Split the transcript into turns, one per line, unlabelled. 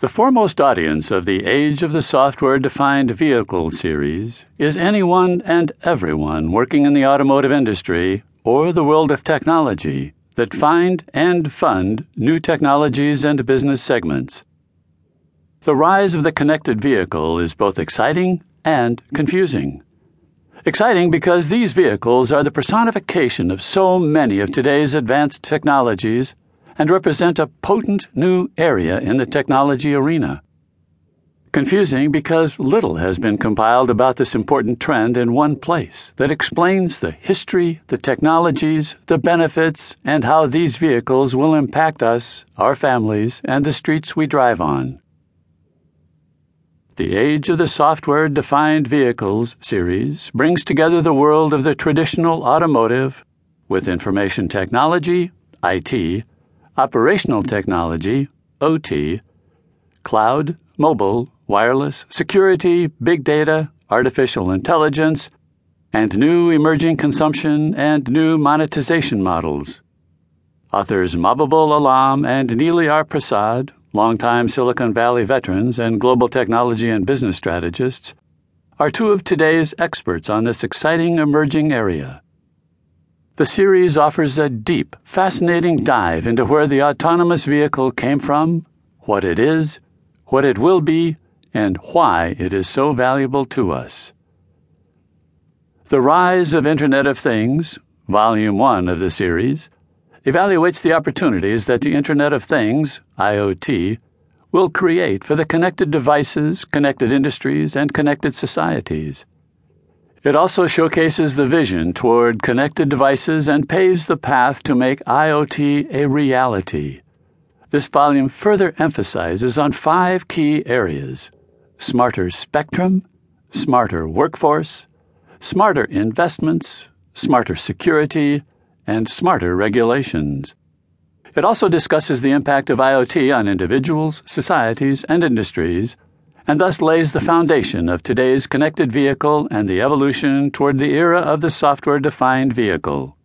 The foremost audience of the Age of the Software Defined Vehicle series is anyone and everyone working in the automotive industry or the world of technology that find and fund new technologies and business segments. The rise of the connected vehicle is both exciting and confusing. Exciting because these vehicles are the personification of so many of today's advanced technologies and represent a potent new area in the technology arena. Confusing because little has been compiled about this important trend in one place that explains the history, the technologies, the benefits, and how these vehicles will impact us, our families, and the streets we drive on. The Age of the Software Defined Vehicles series brings together the world of the traditional automotive with information technology, IT, operational technology, OT, cloud, mobile, wireless, security, big data, artificial intelligence, and new emerging consumption and new monetization models. Authors Mahbubul Alam and Neeli R. Prasad, longtime Silicon Valley veterans and global technology and business strategists, are two of today's experts on this exciting emerging area. The series offers a deep, fascinating dive into where the autonomous vehicle came from, what it is, what it will be, and why it is so valuable to us. The Rise of Internet of Things, Volume 1 of the series, evaluates the opportunities that the Internet of Things, IoT, will create for the connected devices, connected industries, and connected societies. It also showcases the vision toward connected devices and paves the path to make IoT a reality. This volume further emphasizes on five key areas smarter spectrum, smarter workforce, smarter investments, smarter security, and smarter regulations. It also discusses the impact of IoT on individuals, societies, and industries and thus lays the foundation of today's connected vehicle and the evolution toward the era of the software defined vehicle.